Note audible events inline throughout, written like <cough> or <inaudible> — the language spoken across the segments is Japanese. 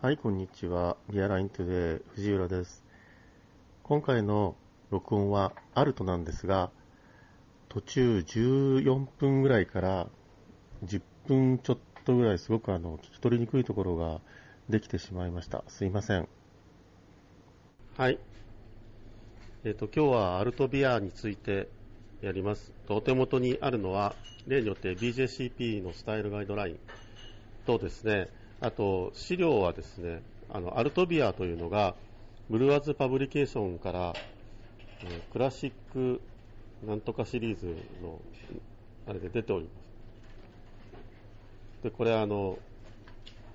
はい、こんにちは。ビアライントゥデイ、藤浦です。今回の録音はアルトなんですが、途中14分ぐらいから10分ちょっとぐらいすごくあの、聞き取りにくいところができてしまいました。すいません。はい。えっ、と、今日はアルトビアについてやります。お手元にあるのは、例によって BJCP のスタイルガイドラインとですね、あと資料はですね、あの、アルトビアというのが、ブルワーズパブリケーションから、クラシックなんとかシリーズの、あれで出ております。で、これあの、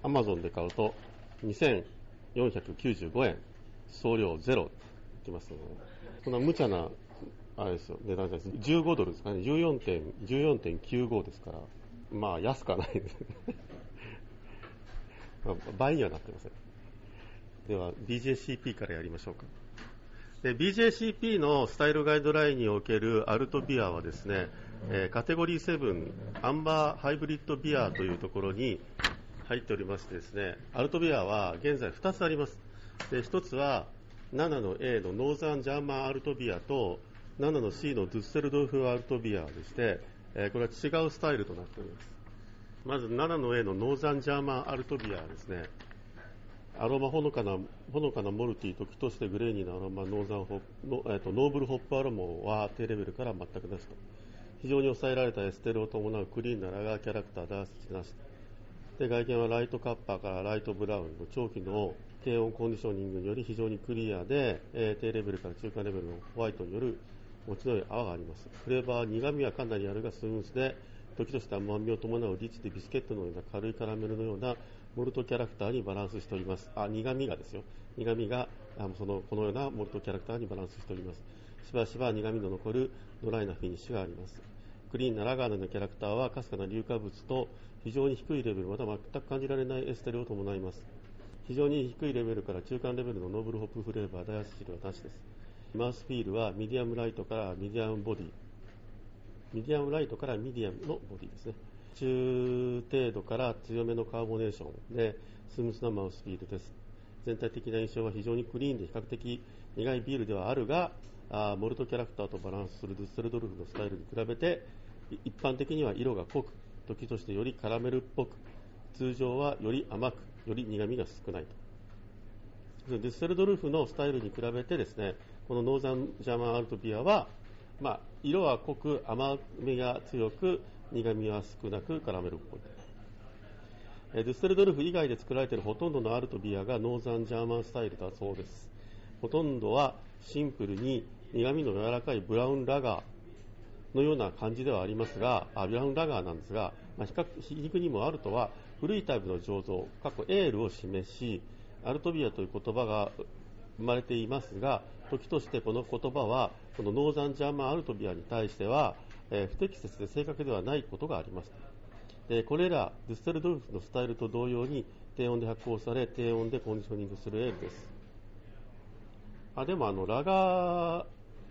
アマゾンで買うと、2495円、送料ゼロ、いきますので、そんな無茶な、あれですよ、値段じゃないです。15ドルですかね、14.、14.95ですから、まあ安くはないですね。ま倍にはなってません。では、BJCP からやりましょうか。BJCP のスタイルガイドラインにおけるアルトビアはですね、えーカテゴリー7、アンバーハイブリッドビアというところに入っておりましてですね、アルトビアは現在2つあります。で、1つは7の A のノーザンジャーマンアルトビアと7の C のドゥッセルドルフ Altbier でして、えーこれは違うスタイルとなっております。まず7の A の Northern German Altbier ですね、アロマほのかな、ほのかな malty、時として grainy なアロマ、 Northern ホップの、えっと、 noble hop aroma は低レベルから全くなしと。非常に抑えられたエステルを伴う clean なラガーキャラクター、ダースなし。で、外見は light copper から light brown 長期の低温コンディショニングにより非常にクリアで、えー低レベルから中間レベルのホワイトによる持ちの良い泡があります。フレーバー、苦味はかなりあるがスムースで、時として甘みを伴うリッチでビスケットのような軽いカラメルのようなモルトキャラクターにバランスしております。あ、苦味がですよ。苦味が、あのその、このようなモルトキャラクターにバランスしております。しばしば苦味の残るドライなフィニッシュがあります。クリーンなラガーのキャラクターはかすかな硫化物と非常に低いレベルまた全く感じられないエステルを伴います。非常に低いレベルから中間レベルの noble hop flavor、ダイアセチルはなしです。mouthfeel は medium light から medium body。medium light からミディアムのボディですね。中程度から強めの carbonation でスムースな mouthfeel です。全体的な印象は非常にクリーンで比較的苦いビールではあるが、あモルトキャラクターとバランスするデュッセルドルフのスタイルに比べて、一般的には色が濃く、時としてよりカラメルっぽく、通常はより甘く、より苦味が少ないと。デュッセルドルフのスタイルに比べてですね、このノーザンジャーマンアルトビアは、まあ、色は濃く、甘みが強く、苦味は少なく、カラメルっぽい。えデュッセルドルフ以外で作られているほとんどのアルトビアがノーザンジャーマンスタイルだそうです。ほとんどはシンプルに苦味の柔らかいブラウンラガーのような感じではありますが、あブラウンラガーなんですが、まあ、比較皮肉にもアルトは古いタイプの醸造、過去エールを示し、アルトビアという言葉が生まれていますが、時としてこの言葉は、このノーザンジャーマンアルトビアに対しては、えー不適切で正確ではないことがあります。でこれらデュッセルドルフのスタイルと同様に低温で発酵され低温でコンディショニングするエールです。あでもあのラガ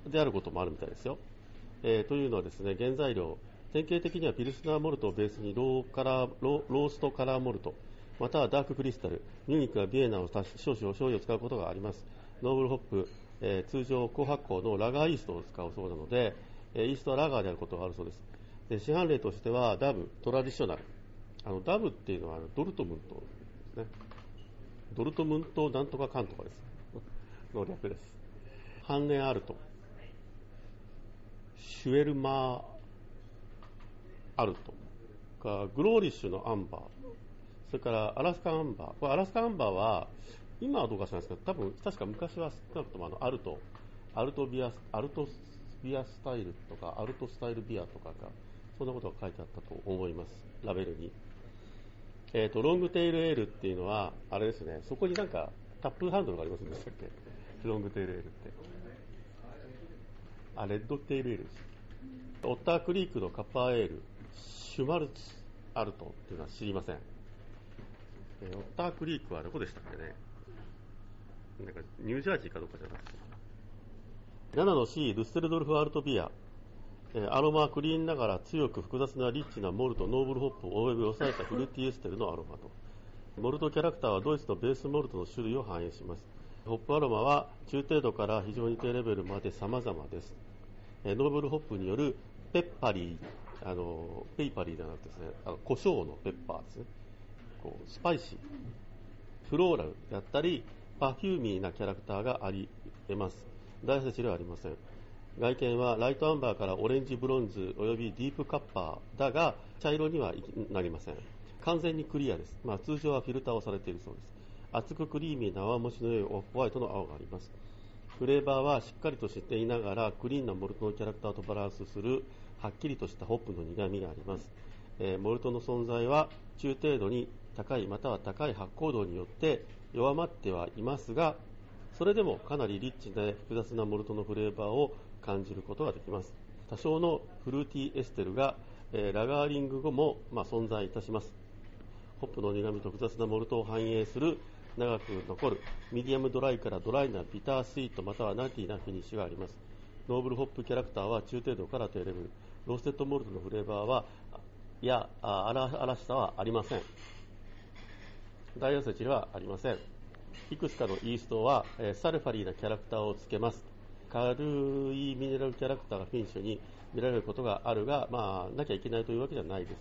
ーであることもあるみたいですよ、えーというのはですね原材料典型的にはピルスナーモルトをベースに low color roast カラーモルトまたは dark crystal、Munich や Vienna を少々少量を使うことがあります。 noble hop、えー通常高発酵の lager yeast を使うそうなので、えー yeast はラガーであることがあるそうですで市販例としては DAB、Traditional。あの DAB っていうのはドルトムントですね。ドルトムントなんとかかんとかです。の略です。ハンネアルト。シュエルマーアルト。グローリッシュのアンバー。それからアラスカアンバー。これアラスカアンバーは、今はどうか知らないですけど、多分、確か昔は少なくともあの、アルト、アルトビア、アルトビアスタイルとか、アルトスタイルビアとかが、そんなことが書いてあったと思います。ラベルに。えっ、と、ロングテールエールっていうのは、あれですね、そこになんか、タップハンドルがありますんでしたっけ？ロングテールエールって。あ、レッドテールエールです。オッタークリークのカッパーエール、シュマルツアルトっていうのは知りません。えオッタークリークはどこでしたっけね？なんか、ニュージャージーかどうかじゃなくて。7の C、デュッセルドルフアルトビア。えーアロマはクリーンながら強く複雑なリッチなモルト、ノーブルホップを及び抑えたフルーティーエステルのアロマと。モルトキャラクターはドイツのベースモルトの種類を反映します。ホップアロマは中程度から非常に低レベルまで様々です。えノーブルホップによる peppery、あの papery ではなくてですね、あの胡椒のペッパーですね。こうスパイシー、フローラルだったり、 perfumy なキャラクターがあり得ます。大接ではありません。外見はライトアンバーからオレンジブロンズおよびディープカッパーだが茶色にはなりません。完全にクリアです、まあ、通常はフィルターをされているそうです。厚くクリーミーな泡持ちの良いオフホワイトの青があります。フレーバーはしっかりとしていながらクリーンなモルトのキャラクターとバランスするはっきりとしたホップの苦みがあります、えー、モルトの存在は中程度に高いまたは高い発酵度によって弱まってはいますがそれでもかなりリッチで複雑なモルトのフレーバーを感じることができます。多少のフルーティーエステルが、えー、ラガーリング後も、まあ、存在いたします。ホップの苦みと複雑なモルトを反映する長く残るミディアムドライからドライなビタースイートまたは nutty なフィニッシュがあります。ノーブルホップキャラクターは中程度から低レベル。ローステッドモルトのフレーバーはいや荒々しさはありません。ダイヤセチルはありません。いくつかのイーストは、え sulfury なキャラクターをつけます。軽いミネラルキャラクターがフィニッシュに見られることがあるが、まあ、なきゃいけないというわけではないです。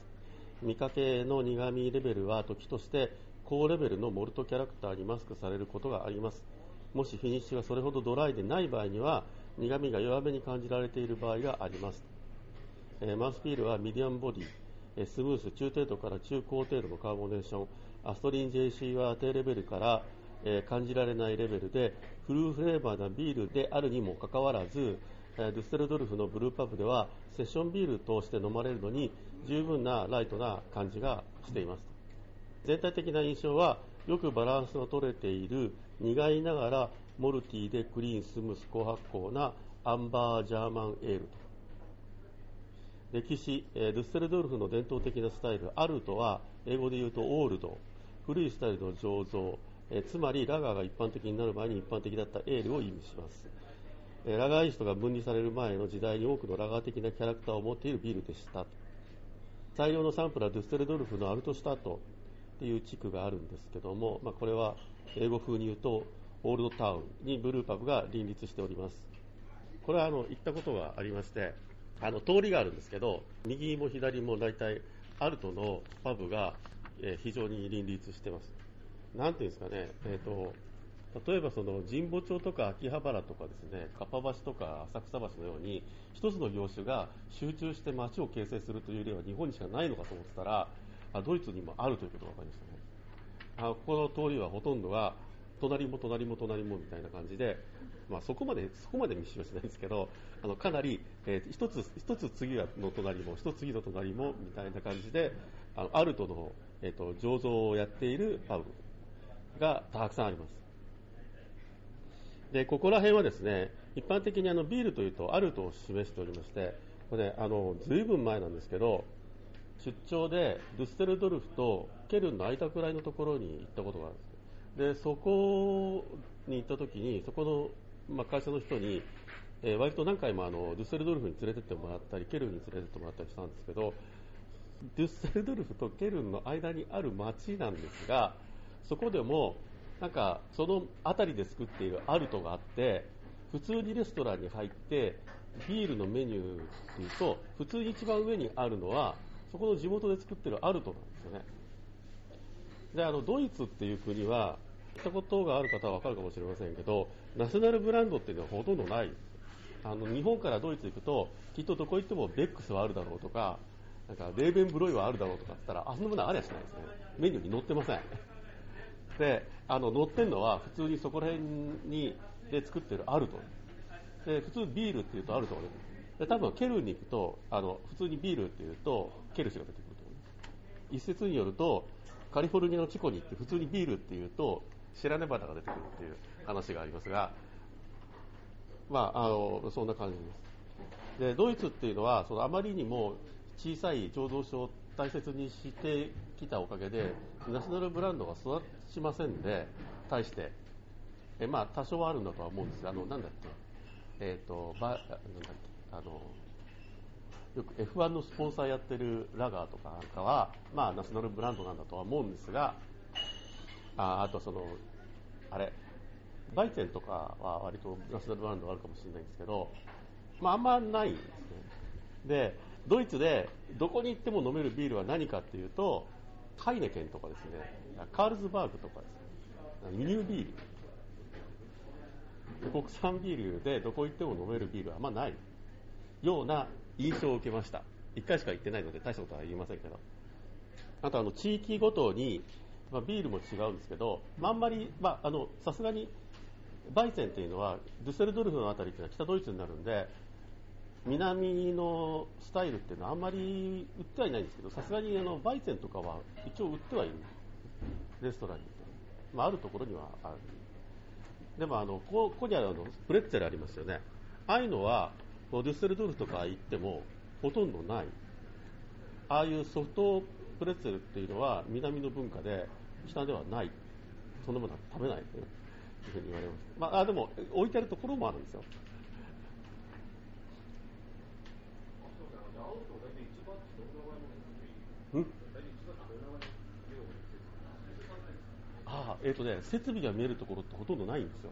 見かけの苦味レベルは時として高レベルのモルトキャラクターにマスクされることがあります。もしフィニッシュがそれほどドライでない場合には苦味が弱めに感じられている場合があります、えー、マウスフィールはミディアムボディ、えスムース中程度から中高程度のカーボネーション。アストリン JC は低レベルからえ感じられないレベルでフルフレーバーなビールであるにもかかわらず、えデュッセルドルフのブルーパブではセッションビールとして飲まれるのに十分なライトな感じがしています。全体的な印象はよくバランスの取れている苦いながらモルティーでクリーンスムース高発酵なアンバージャーマンエールと。歴史、えルッセルドルフの伝統的なスタイルアルトは英語で言うとオールド。古いスタイルの醸造えつまりラガーが一般的になる前に一般的だったエールを意味します、えラガーイーストが分離される前の時代に多くのラガー的なキャラクターを持っているビルでした。最良のサンプルはドゥステルドルフのアルトシュタートっていう地区があるんですけども、まあ、これは英語風に言うとオールドタウンにブルーパブが林立しております。これはあの行ったことがありましてあの通りがあるんですけど右も左も大体アルトのパブがえ非常に林立してますなんていうんですかね、えーと、例えばその神保町とか秋葉原とかですね、かっぱ橋とか浅草橋のように、一つの業種が集中して街を形成するという例は日本にしかないのかと思ってたら、あドイツにもあるということが分かりましたね。あここの通りはほとんどが隣も隣も隣もみたいな感じで、まあ、そこまでそこまで密集はしないんですけどあのかなり、えー、一つ一つ次の隣も一つ次の隣もみたいな感じであのアルトの、えーと醸造をやっているパブがたくさんあります。で、ここら辺はですね、一般的にあのビールというとアルトを示しておりまして、これ、ね、あの、ずいぶん前なんですけど、出張でドゥステルドルフとケルンの間くらいのところに行ったことがあるんです。で、そこに行った時に、そこの、まあ、会社の人に、えー、割と何回もあのドゥッセルドルフに連れてってもらったり、ケルンに連れてってもらったりしたんですけど、デュッセルドルフとケルンの間にある町なんですが、そこでもなんかその辺りで作っているアルトがあって普通にレストランに入ってビールのメニューっていうと普通に一番上にあるのはそこの地元で作ってるアルトなんですよね。であのドイツっていう国は行ったことがある方は分かるかもしれませんけどナショナルブランドっていうのはほとんどない。あの日本からドイツ行くときっとどこ行ってもベックスはあるだろうとかなんかレーベンブロイはあるだろうとかって言ったらあそんなものはありゃしないですね。メニューに載ってません。であの乗ってるのは普通にそこら辺にで作ってるアルト。で普通ビールっていうとアルトが出てくる。で多分ケルンに行くとあの普通にビールっていうとケルシが出てくると思います。一説によるとカリフォルニアのチコに行って普通にビールっていうとシェラネバダが出てくるっていう話がありますがまああのそんな感じです。でドイツっていうのはそのあまりにも小さい醸造所を大切にしてきたおかげでナショナルブランドが育ちませんで対して。えまあ多少はあるんだとは思うんです。あのなんだっけ。えっ、ー、とばなんだっけ。あのよく F1 のスポンサーやってるラガーとかなんかは、まあ、ナショナルブランドなんだとは思うんですが、ああとその、あれ、バイチェンとかは割とナショナルブランドがあるかもしれないんですけど、まあ、あんまないんですね。で、ドイツでどこに行っても飲めるビールは何かっていうと、ハイネケンとかですね、カールズバーグとかですね、輸入ビール。国産ビールでどこ行っても飲めるビールはあんまないような印象を受けました。1回しか行ってないので大したことは言いませんけど。あとあの地域ごとに、まあ、ビールも違うんですけど、まあ、んまり、まあ、あのさすがにバイゼンっていうのはデュッセルドルフの辺りっていうのは北ドイツになるんで南のスタイルっていうのはあんまり売ってはいないんですけどさすがにあのバイゼンとかは一応売ってはいる。レストランに、まあ、あるところにはある。でもあのここにあるあのプレッツェルありますよね。ああいうのはデュッセルドルフとか行ってもほとんどない。ああいうソフトプレッツェルっていうのは南の文化で北ではない。そんなものは食べない。というふうに言われます、ま、あでも置いてあるところもあるんですよ。ああ、えっ、ー、とね、設備が見えるところってほとんどないんですよ。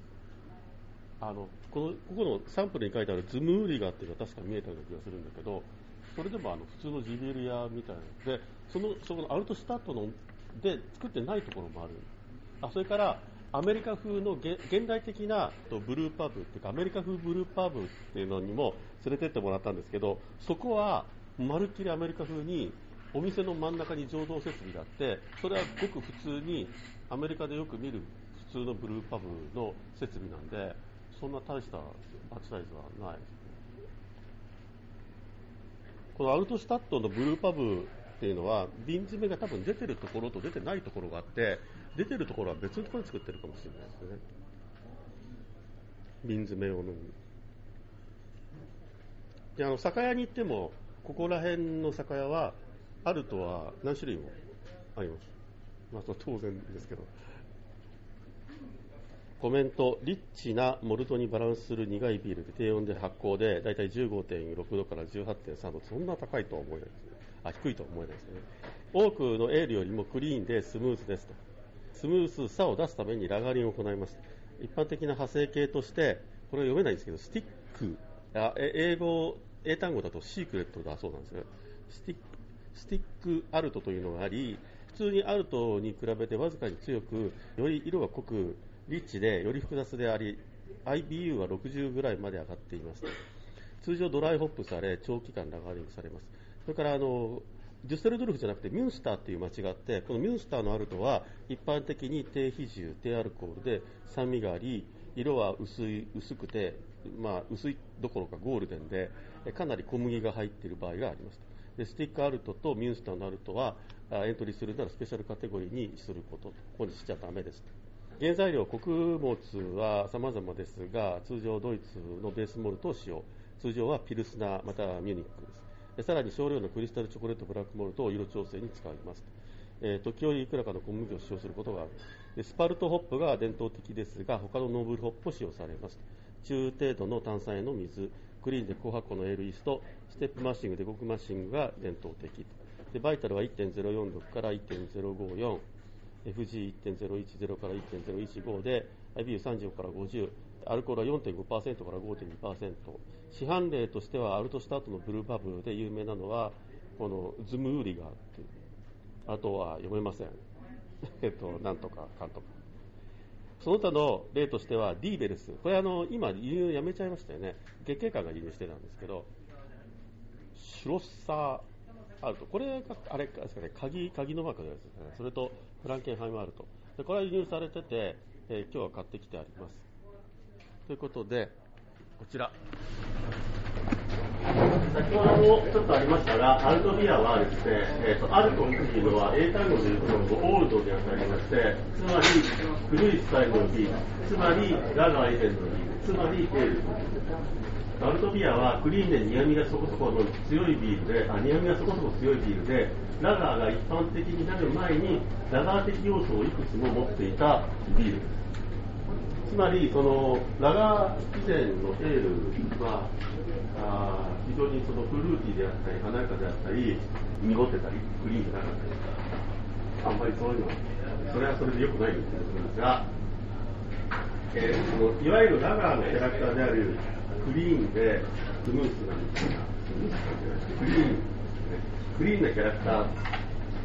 あの、この、ここのサンプルに書いてあるズムーリガーっていうのは確か見えたような気がするんだけど、それでもあの普通のジビエル屋みたいなで、その、そこのアルトスタートので作ってないところもある。あ、それから、アメリカ風の現代的なブルーパブっていうか、アメリカ風ブルーパブっていうのにも連れてってもらったんですけど、そこはまるっきりアメリカ風にお店の真ん中に浄土設備があってそれはごく普通にアメリカでよく見る普通のブルーパブの設備なんでそんな大したバッチサイズはない。ですこのアウトスタッドのブルーパブっていうのは瓶詰めが多分出てるところと出てないところがあって出てるところは別のところに作ってるかもしれないですね。瓶詰め用の。であの酒屋に行ってもここら辺の酒屋はあるとは何種類もあります。まあ、当然ですけど。コメント、リッチなモルトにバランスする苦いビールで低温で発酵で、だいたい15.6度から18.3度、そんな高いとは思えないですね。あ、低いとは思えないですね。多くのエールよりもクリーンでスムーズですと。スムースさを出すためにラガリンを行います。一般的な派生形として、これは読めないんですけど、スティック、英語、英単語だとシークレットだそうなんですよ。スティッスティックアルトというのがあり、普通にアルトに比べてわずかに強く、より色が濃く、リッチで、より複雑であり、IBU は60ぐらいまで上がっています。通常ドライホップされ、長期間ラガーリングされます。それから、あの、デュッセルドルフじゃなくてミュンスターっていう街があって、このミュンスターのアルトは一般的に低比重、低アルコールで酸味があり、色は薄い、薄くて、まあ、薄いどころかゴールデンで、かなり小麦が入っている場合があります。でスティックアルトとミュンスターのアルトはエントリーするならスペシャルカテゴリーにすることここにしちゃだめです原材料穀物は様々ですが通常ドイツのベースモルトを使用。通常はピルスナーまたはミュニックです。さらに少量のクリスタルチョコレートブラックモルトを色調整に使いますえー、時折いくらかの小麦を使用することがある。でスパルトホップが伝統的ですが他のノーブルホップを使用されます中程度の炭酸塩の水。クリーンで高発酵のエールイーストステップマッシング、デコクションマッシングが伝統的でバイタルは1.046から1.054 FG1.010 から1.015で IBU35 から50アルコールは4.5%から5.2%市販例としてはアルトシュタットのブルーパブで有名なのはこのズムウーリガーっていうあとは読めません。<laughs> えっとなんとかかんとか。その他の例としてはディーベルス。これあの今輸入やめちゃいましたよね。月経館が輸入してたんですけどシュロッサーアルト、これがあれですかね、鍵鍵のマークのやつですね、それとフランケンハイムアルト、でこれは輸入されてて、えー、今日は買ってきてあります。ということで、こちら。先ほどもちょっとありましたが、アルトビアはですね、えーと、アルトというのは英単語でいうとオールドに当たりまして、つまり古いスタイルのビール、つまりラガー以前のビール、つまりエール。マルトビアはクリーンで苦味がそこそこの強いビールで、あ苦味がそこそこ強いビールで、ラガーが一般的になる前に、ラガー的要素をいくつも持っていたビール。つまり、そのラガー以前のエールは、あ非常にそのフルーティーであったり、華やかであったり、濁ってたり、クリーンじゃなかったりあんまりそういうのはそれはそれで良くないんですが、えー、そのいわゆるラガーのキャラクターであるクリーンでスムースなクリーン、クリーンなキャラクター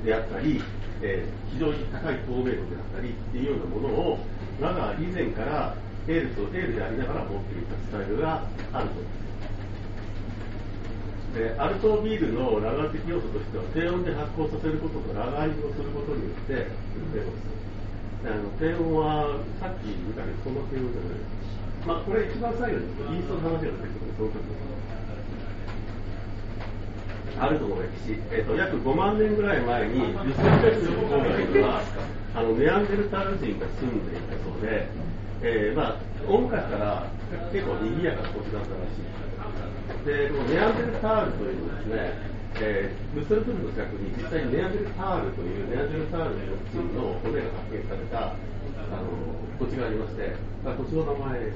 であったり、えー、非常に高い透明度であったりっていうようなものをラガー以前からエールとエールでありながら持っていたスタイルがあると。でアルトビールのラガー的要素としては低温で発酵させることとラガーをすることによって出ますあの低温はさっき見たけどそんな低温じゃない。まあこれ一番最後にイーストの話が出てくるその時アルトの歴史、えーと、約5万年ぐらい前にルスベル郊外にはあのネアンデルタール人が住んでいたそうで、えー、まあ大昔から結構賑やかな土地だったらしい。で、このネアンデルタールというですね、えー、ムスルブルの近くに実際にネアンデルタールというネアンデルタールの人の骨が発見されたあの土地がありまして、土地の名前。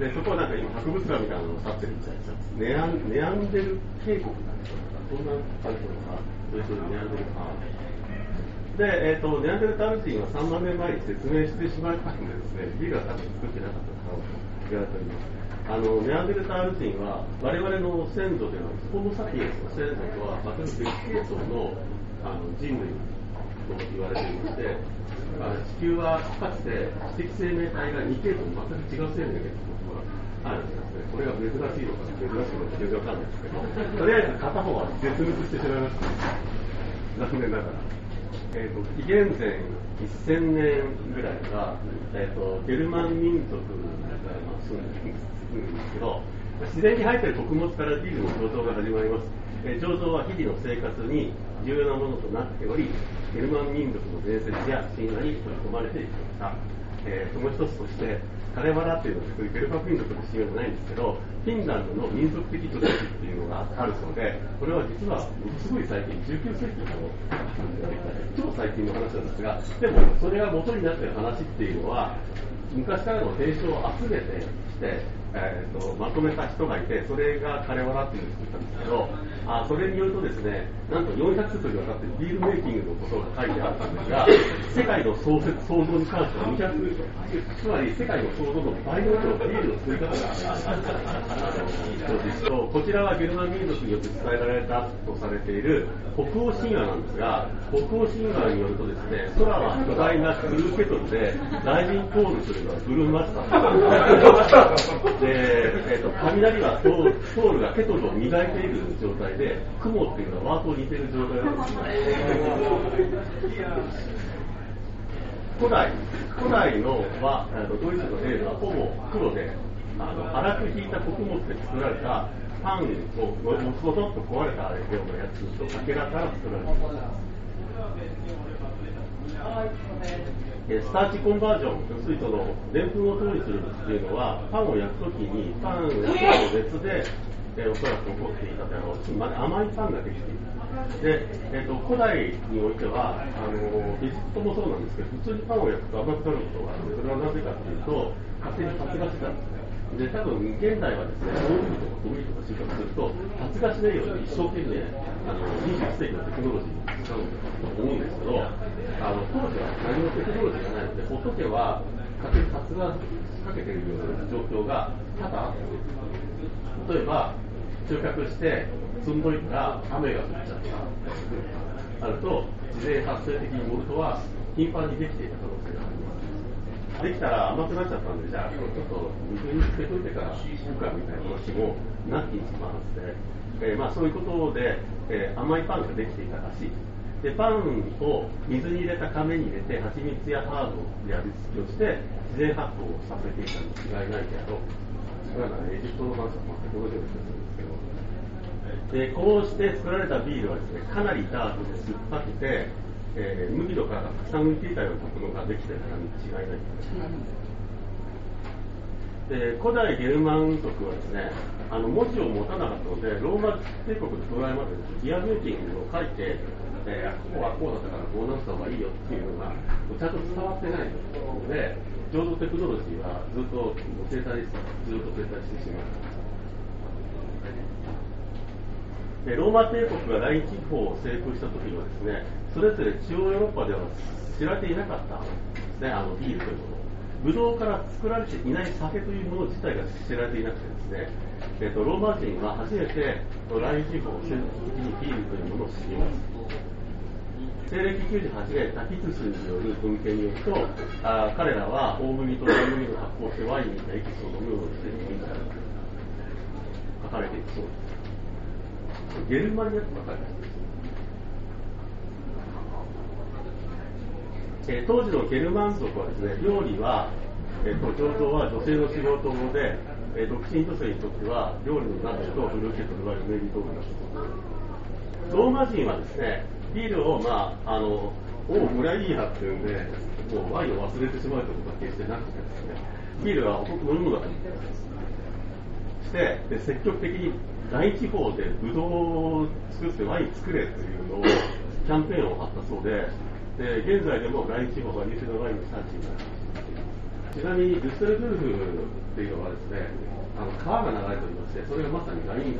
で、そこはなんか今博物館みたいなのを立ってるみたいですネアンデル渓谷なんでしょうか、そんな感じのか、それとネアンデルタール。で、えーと、ネアンデルタール人は3万年前に説明してしまったんでですね、ビルは多分作ってなかったと言われております。あのネアンデルタール人は我々の先祖ではホモ・サピエンスの先祖とは全く別系統のあの人類と言われていましてあ地球はかつて知的生命体が2系統全く違う生命があるんですね。これが珍しいのか珍しいのか全然わかんないですけど、とりあえず片方は絶滅してしまいました。残念ながら。えーと、紀元前1000年ぐらいは、えーと、ゲルマン民族が、まあ、住んでるんですけど、自然に入っている穀物からビールの醸造が始まります。え醸造は日々の生活に重要なものとなっており、ゲルマン民族の伝説や神話に取り込まれていきました。えー、その一つとして、カレバラっていうのは別にゲルマン民族の神話じゃないんですけど、フィンランドの民族的土地っていうのがあるそうで、これは実はものすごい最近、19世紀の超最近の話なんですが、でもそれが元になっている話っていうのは、昔からの伝承を集めてきて、えーと、まとめた人がいて、それがカレワラっていうのを作ったんですけど、あそれによるとですね、なんと400冊にわたってビールメイキングのことが書いてあったんですが、世界の創設、創造に関しては200、つまり世界の創造の倍の量のビールの作り方があるこちらはゲルマン民族によって伝えられたとされている北欧神話なんですが、北欧神話によるとですね、空は巨大なクルーケトルで、大臣コールするのはブルーマスター。で、えーと、雷はソウルがケトルを磨いている状態で、雲っていうのはワート似てる状態なんです古代、古代のは、ドイツのエールはほぼ黒で、あの粗く引いた穀物で作られたパンをもつもとっと壊れたようなやつとかけらから作られています。スターチコンバージョン、要するにその、でんぷんを調理するっていうのは、パンを焼くときに、パンを焼くの別で、えー、おそらく起こっていたであろうし、ま甘いパンができている。で、えーと、古代においてはあの、エジプトもそうなんですけど、普通にパンを焼くと甘くなることがあるので、それはなぜかというと、勝手に発芽してたんですね。で、多分現代はですね、大麦とか小麦とか収穫すると、発芽しないように一生懸命、あの、21世紀のテクノロジーに使うと思うんですけど、あの、当時は何もテクノロジーがないので、ほっとけば、勝手に発芽しかけているような状況が多々あったんです。例えば、収穫して積んどいたら雨が降っちゃった。あると、自然発生的にモルトは頻繁にできていた可能性があります。できたら甘くなっちゃったんで、じゃあ、ちょっと水につけといてから敷くかみたい。な話もなきにしまって、えー、まあ、そういうことで、えー、甘いパンができていたらしい。で、パンを水に入れた亀に入れて、蜂蜜やハーブで味付けをして、自然発酵させていたに違いないけど、それはエジプトの話は全く同じような気がする。んですでこうして作られたビールはですね、かなりダークで酸っぱくて、えー、麦とかがたくさん浮いていたようなものができてたに違いないで古代ゲルマン族はですねあの文字を持たなかったのでローマ帝国の到来までギアメイキングを書いて、えー、ここはこうだったからこうなった方がいいよっていうのがちゃんと伝わってないので浄土テクノロジーはずっと停滞ずっと停滞してしまったでローマ帝国が第一地方を征服した時にはですねそれぞれ中央ヨーロッパでは知られていなかったですね、あのビールというもの。ブドウから作られていない酒というもの自体が知られていなくてですね、えーと、ローマ人は初めて来日以降、専門的にビールというものを知ります。西暦98年、タキツスによる文献によると、あ彼らは大麦と大麦を発酵してワインみたエキスを飲むようにしている書かれているそうです。ゲルマニアと書かれています。えー、当時のゲルマン族はですね、料理は、えーと、醸造は女性の仕事で、えー、独身女性にとっては料理の鍋とブルーケットのいわゆるメリートークだとローマ人はですね、ビールを、まあ、あの、おお、村いいやっていうんで、もうワインを忘れてしまうということは決してなくてですね、ビールは飲み物だとしてで、積極的に大地方でブドウを作ってワイン作れというのを、キャンペーンを張ったそうで、で現在でも大地方は優秀なワインの産地になります。ちなみにデュッセルドルフっていうのはですねあの川が流れておりましてそれがまさにライン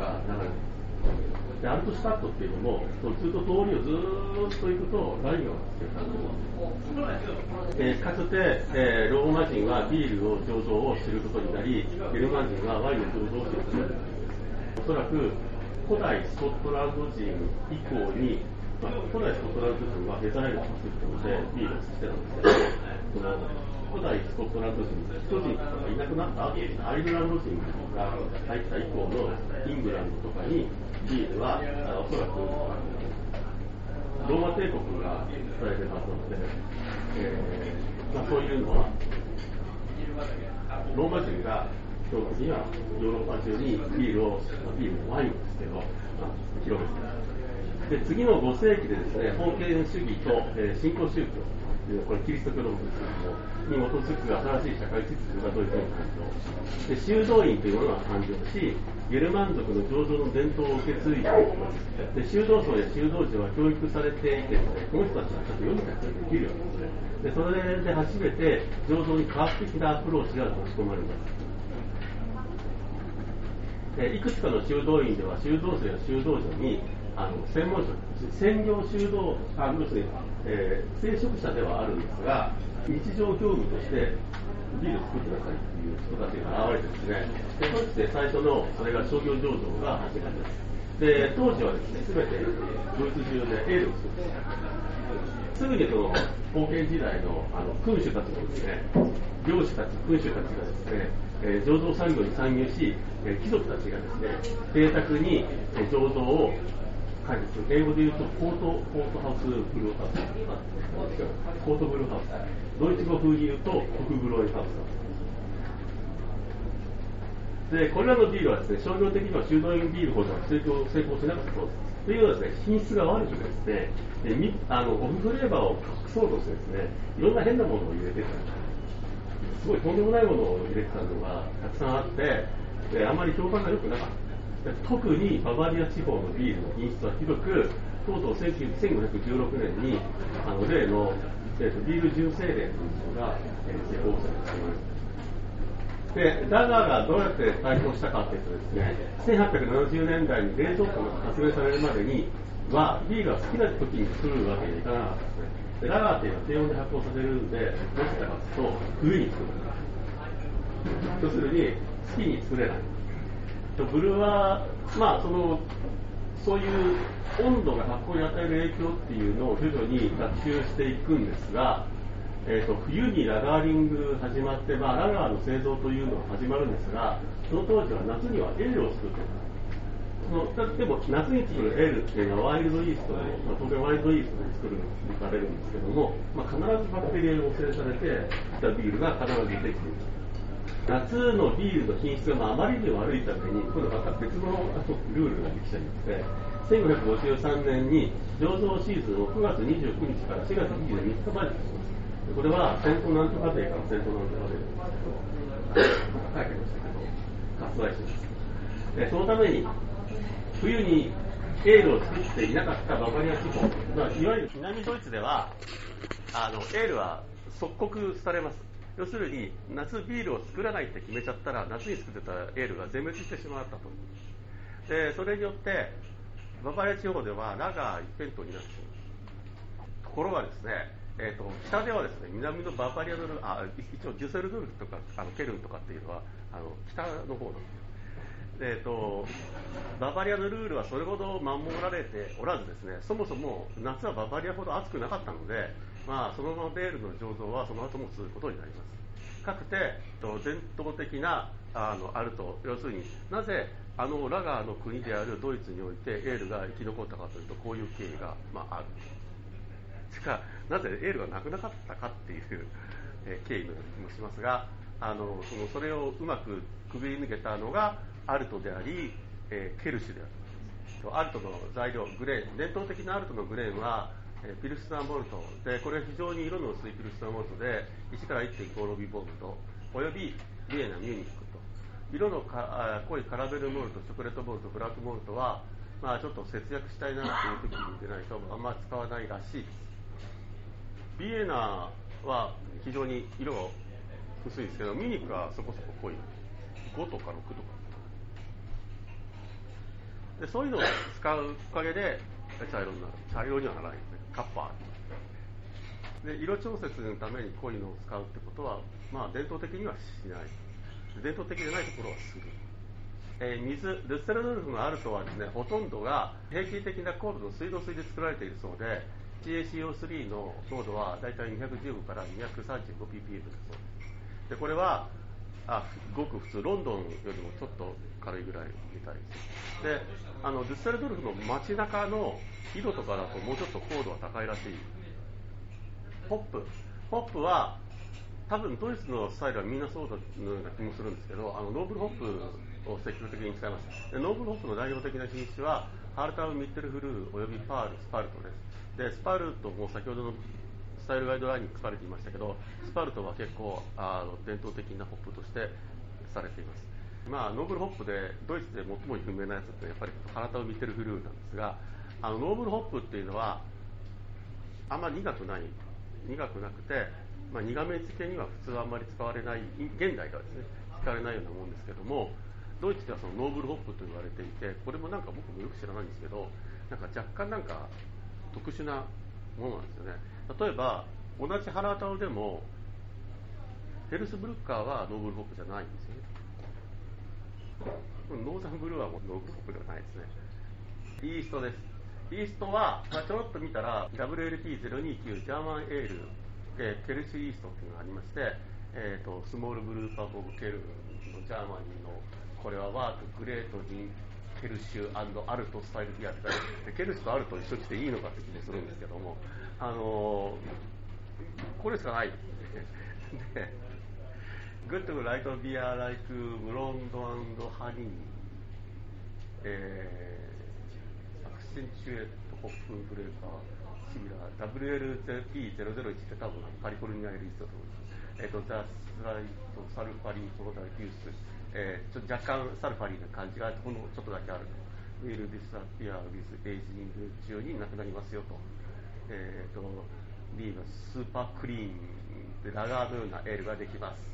川が流れてでアルトシュタットっていうのもずっと通りをずっと行くとライン川っていう感じで、えー、かつて、えー、ローマ人はビールを醸造をすることになりゲルマン人はワインを醸造することになりおそらく古代スコットランド人以降にまあ、古代スコットランド人はデザインを作ったのでビールをしてたんですけど、その古代スコットランド人、スコ人とかがいなくなった後、アイルランド人が入った以降のイングランドとかにビールはおそらくローマ帝国が伝えてたので、えーまあ、そういうのはローマ人が基本的にはヨーロッパ中にビールを、ビールのワインですけど、まあ、広めて。で次の5世紀でですね封建主義と、えー、新興宗教これキリスト教のことですけどもに基づく新しい社会秩序がドイツに誕生で修道院というものが誕生しゲルマン族の醸造の伝統を受け継いでで修道僧や修道士は教育されていてこの人たちはちゃんと読み書きできるようですねでそれで初めて醸造に科学的なアプローチが持ち込まれます。えいくつかの修道院では修道士や修道女にあの専門職、専業修道、あ要するに、え、聖職者ではあるんですが、日常業務としてビールを作ってくださいっていう人たちが現れてですね、でそして最初のそれが商業醸造が始まります。で当時はですね、すべてドイツ中でエールを作ってすぐにその封建時代のあの君主たちもですね、領主たち、君主たちがですね、えー、醸造産業に参入し、えー、貴族たちがですね、邸宅に、えー、醸造をはい、英語で言うとコート、コートハウスブルーハウス。コートブルーハウス。ドイツ語風に言うと、コクブロイハウスで、これらのビールはですね、商業的には修道院ビールほどは成功成功しなかったそうです。というのはですね、品質が悪くてですね、であのオフフレーバーを隠そうとしてですね、いろんな変なものを入れてた。すすごいとんでもないものを入れてたのがたくさんあって、であまり評判が良くなかった。特にババリア地方のビールの品質はひどく、とうとう1516年にあの例の、えーと、ビール純正令というのが、えー、施行されています。で、ダガーがどうやって対抗したかというとですね、1870年代に冷蔵庫が発明されるまでには、ビールは好きな時に作るわけにはいかなかったですね。でラガーっていうのは低温で発酵させるんで、どうしたかというと、冬に作る。要するに、好きに作れない。ブルーは、まあ、そのそういう温度が発酵に与える影響っていうのを徐々に学習していくんですが、えーと、冬にラガーリング始まって、まあ、ラガーの製造というのが始まるんですがその当時は夏にはエールを作ってたそのでも夏に作るエールっていうのはワイルドイーストで、まあ、当然ワイルドイーストで作る行かれるんですけども、まあ、必ずバクテリアに汚染されてきたビールが必ず出てくる夏のビールの品質がまあまりに悪いために、今度また別のルールができちゃいまして、1553年に醸造シーズンを9月29日から4月23日までとします。これは戦争なんとかデーから戦争なんとかデーですけど、書いてましたけど、割愛します。そのために、冬にエールを作っていなかったババリア地方、まあ、いわゆる南ドイツでは、あのエールは即刻されます。要するに夏ビールを作らないって決めちゃったら夏に作ってたエールが全滅してしまったと。でそれによってババリア地方ではラガー一辺倒になっていますところがですね、えーと、北ではですね南のババリアのルあ一応デュセルドルフとかあのケルンとかっていうのはあの北の方なんですよ。えーと、ババリアのルールはそれほど守られておらずですねそもそも夏はババリアほど暑くなかったので、まあ、そのままベールの醸造はその後も続くことになります。かくてえー、と伝統的なあのあると要するになぜあのラガーの国であるドイツにおいてエールが生き残ったかというとこういう経緯が、まあ、ある。しかなぜエールがなくなかったかっていう、え経緯の気もしますがあのそのそれをうまくくぐり抜けたのがアルトであり、えー、ケルシュであるアルトの材料グレーン。伝統的なアルトのグレーンは、えー、ピルスナーモルト。でこれは非常に色の薄いピルスナーモルトで1から1.5ロビボルトおよびビエナミューニックと。色のか濃いカラベルモルトチョコレートモルトブラックモルトはまあ、ちょっと節約したいなという時に出ないとあんま使わないらしいです。ビエナは非常に色が薄いですけどミニクはそこそこ濃い。5とか6とか。でそういうのを使うおかげで茶色になる。茶色にはならないですね。カッパ。ーで色調節のために濃いのを使うってことは、まあ、伝統的にはしない。伝統的じゃないところはする。えー、水、ルッセルドルフのアルトはですね、ほとんどが平均的な高度の水道水で作られているそうで、CaCO3 の濃度はだいたい215から 235ppm だそうです。で、これは、あごく普通、ロンドンよりもちょっと軽いぐらいみたいです。で、あの、ルッセルドルフの街中の井戸とかだともうちょっと硬度は高いらしい。ホップ。ホップは、多分ドイツのスタイルはみんなそうだのような気もするんですけど、あのノーブルホップを積極的に使いますでノーブルホップの代表的な品種はハラタウ・ミッテルフリューおよびパールスパルトですでスパルトも先ほどのタイルガイドラインに書かれていましたけどスパルトは結構あの伝統的なホップとしてされています。まあノーブルホップでドイツで最も有名なやつってやっぱりハラタウ・ミッテルフリューなんですがあのノーブルホップっていうのはあんまり苦くない苦くなくて、まあ、苦味付けには普通はあんまり使われない現代ではですね使われないようなもんですけどもドイツではそのノーブルホップと言われていてこれもなんか僕もよく知らないんですけどなんか若干なんか特殊なものなんですよね。例えば同じハラータウでもヘルスブルッカーはノーブルホップじゃないんですよね。ノーザンブルワーもノーブルホップではないですね。イーストです。イーストは、まあ、ちょろっと見たら WLT029 ジャーマンエール、えー、ケルシーイーストっていうのがありまして、えーと、 small brewpub of Köln の Germany のこれはワーク、グレート、ジン、ケルシュアルトスタイルビアって書いてケルシュとアルト一緒にしていいのかって気もするんですけども、あのー、これしかない。グッドライトビアライクブロンドハニー、えー、アクセンチュエットホップブレーカー、シミラー、WLP001 って多分カリフォルニアエリストだと思います。えっ、ー、と、ザ・スライト、サルファリン、プロダイフュース、えー、ちょっと若干サルファリーな感じがほんのちょっとだけあると。ウィル・ディスアピア・ウィズ・エイジング中になくなりますよと。えーと、リーのスーパークリーンでラガーのようなエールができます。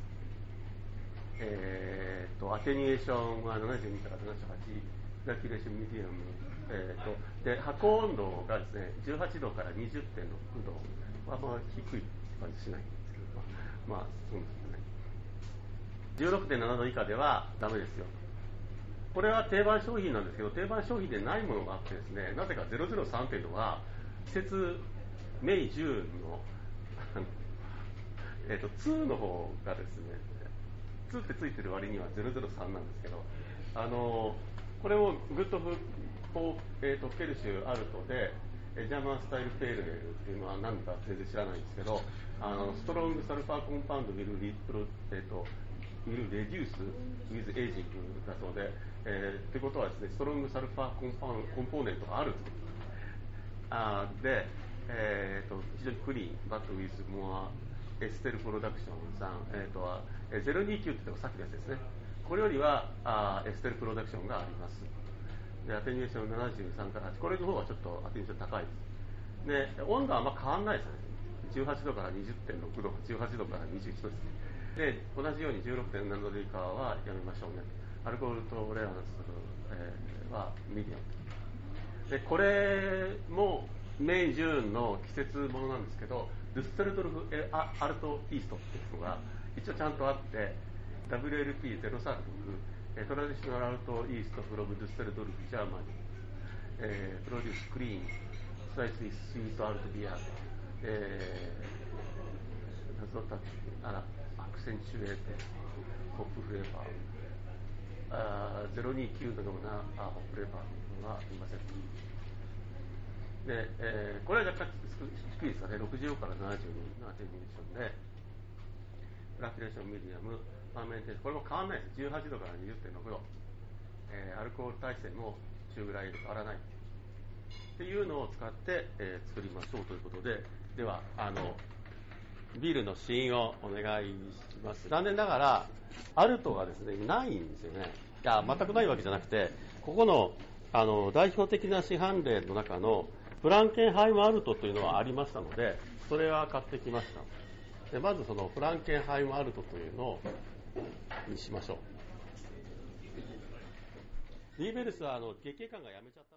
えーと、アテニエーションは72から78、ザキレーション・ミディアム、えーと、で発酵温度がですね18度から20.6度はまあ低い感じしないんですけど、まあ、そうです16.7度以下ではダメですよ。これは定番商品なんですけど定番商品でないものがあってですねなぜか003っていうのは季節メイ10の <laughs> えーと2の方がですね2ってついてる割には003なんですけどあのこれをグッドフポー、えーと、ケルシュアルトでジャーマンスタイルペールエールっていうのは何か全然知らないんですけどあのストロングサルファーコンパウンドミルリプロ、えーと will reduce with aging だそうで、えー、ってことはですね、ストロングサルファーコンパコンポーネントがあるとあで、えーと、非常にクリーン、バットウィズモアエステルプロダクションさん、えーと、と029って言ってもさっきのやつですね。これよりはあ ester production があります。で、 attenuation 73から8、これの方はちょっと attenuation 高いです。で、温度はあんま変わらないですね。18度から20.6度、18度から21度ですね。で同じように16.7度以下はやめましょうね。 alcohol tolerance、えー、は medium。でこれも May June の季節ものなんですけど、デュッセルドルフ・アルト・イーストっていうのが一応ちゃんとあって、WLP036、 Traditional Alt yeast from Düsseldorf Germany、えー、 produces clean、slightly sweet Alt beer、ー、 does not accentuate、hop flavor、あ029のようなあホップフレーバーはありません。で、えー、これは若干低いですかね、65から72、72でしょうね。 flocculation medium、fermentation、これも変わらないです。18度から20.6度。えー、アルコール耐性も中ぐらいで変わらない。っていうのを使って、えー、作りましょうということで、では、あの、ビールの試飲をお願いします。残念ながら、アルトがですね、ないんですよね。いや、全くないわけじゃなくて、ここの、あの、代表的な市販例の中の、フランケンハイムアルトというのはありましたので、それは買ってきました。でまずそのフランケンハイムアルトというのをにしましょう。リーベルスはあの月経感がやめちゃった